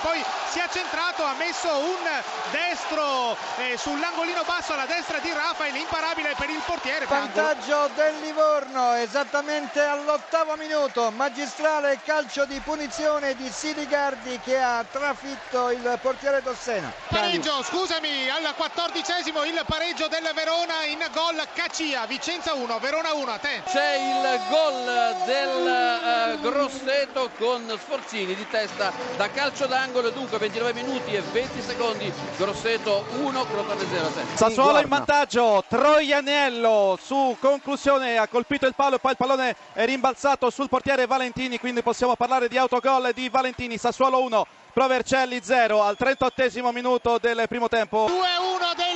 poi si è centrato, ha messo un destro eh, sull'angolino basso alla destra di Rafael, imparabile per il portiere. Vantaggio del Livorno esattamente all'ottavo minuto, magistrale calcio di punizione di Siligardi che ha trafitto il portiere Dossena. Pareggio, scusami, al quattordicesimo il pareggio del Verona in gol Cacia, Vicenza 1, Verona 1, a te. C'è il gol del uh, Grosseto con Sforzini di testa da calcio d'angolo, dunque 29 minuti e 20 secondi, Grosseto 1, Crotone 0 te. Sassuolo in vantaggio, Troianello su conclusione ha colpito il palo e poi il pallone è rimbalzato sul portiere Valentini, quindi possiamo parlare di autogol di Valentini, Sassuolo 1. Provercelli 0 al 38 minuto del primo tempo. 2-1 del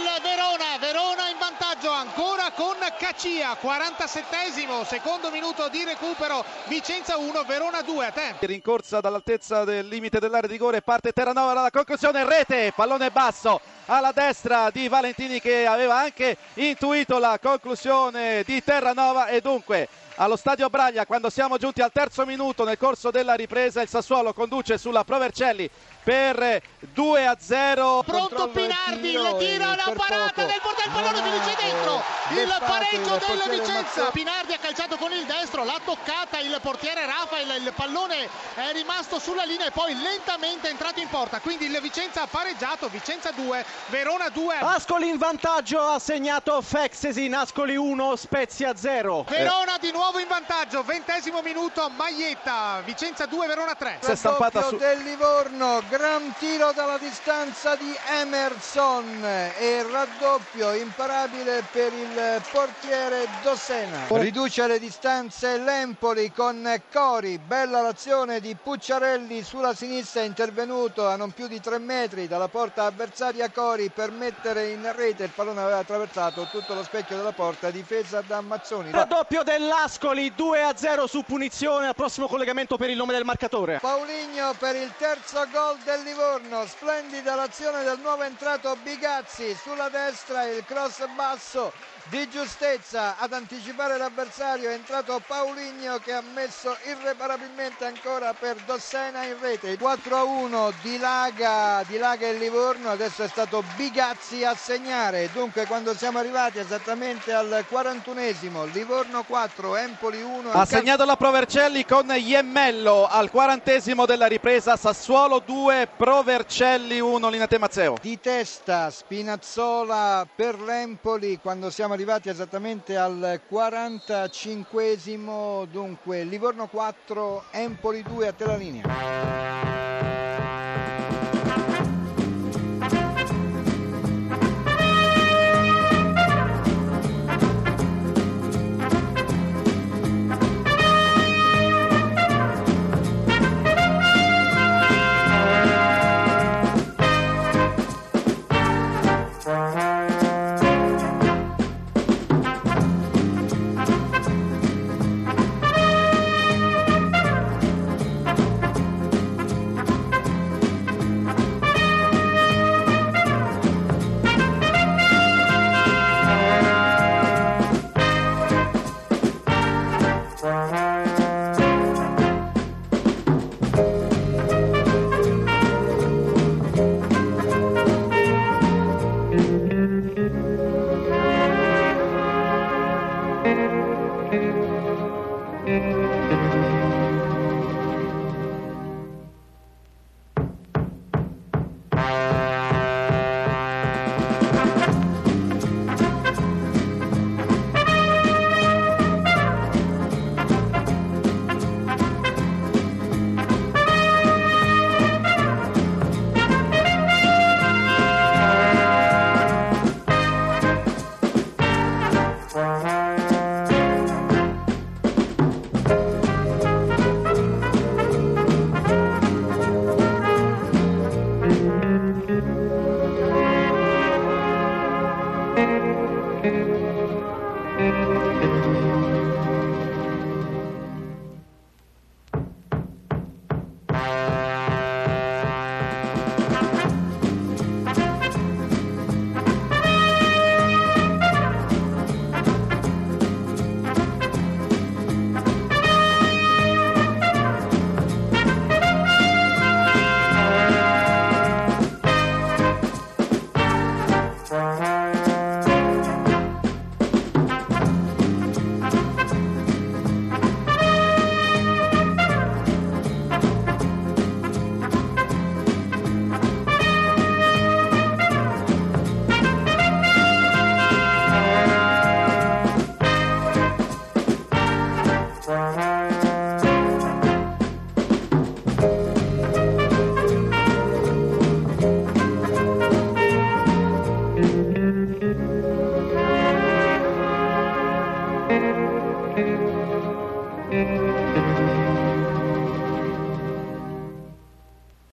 vantaggio ancora con Cacia, 47 secondo minuto di recupero, Vicenza 1, Verona 2, a te. Rincorsa dall'altezza del limite dell'area di rigore, parte Terranova dalla conclusione, rete, pallone basso alla destra di Valentini che aveva anche intuito la conclusione di Terranova e dunque allo stadio Braglia quando siamo giunti al terzo minuto nel corso della ripresa il Sassuolo conduce sulla Provercelli per 2 a 0 pronto Pinardi il tiro la parata del portiere il pallone finisce dentro. Il pareggio del Vicenza Pinardi ha calciato con il destro l'ha toccata il portiere Rafael il pallone è rimasto sulla linea e poi lentamente è entrato in porta. Quindi il Vicenza ha pareggiato Vicenza 2 Verona 2 Ascoli in vantaggio ha segnato Fexesin Ascoli 1 Spezia 0 Verona di nuovo in vantaggio ventesimo minuto Maietta Vicenza 2 Verona 3 si è stampata su del Livorno gran tiro dalla distanza di Emerson e raddoppio imparabile per il portiere Dossena. Riduce le distanze l'Empoli con Cori, bella l'azione di Pucciarelli sulla sinistra, è intervenuto a non più di tre metri dalla porta avversaria Cori per mettere in rete, il pallone aveva attraversato tutto lo specchio della porta, difesa da Mazzoni. Raddoppio dell'Ascoli, 2 a 0 su punizione, al prossimo collegamento per il nome del marcatore. Pauligno per il terzo gol del Livorno, splendida l'azione del nuovo entrato Bigazzi. Sulla destra, il cross basso di giustezza ad anticipare l'avversario è entrato Pauligno che ha messo irreparabilmente ancora per Dossena in rete. 4 a 1 dilaga, dilaga il Livorno adesso è stato Bigazzi a segnare. Dunque quando siamo arrivati esattamente al 41esimo Livorno 4 Empoli 1 ha segnato la Provercelli con Iemmello al 40esimo della ripresa Sassuolo 2 Provercelli 1 Linate Mazzeo. Di testa Spinazzola per l'Empoli quando siamo arrivati esattamente al 45esimo, dunque Livorno 4, Empoli 2 a te la linea. thank you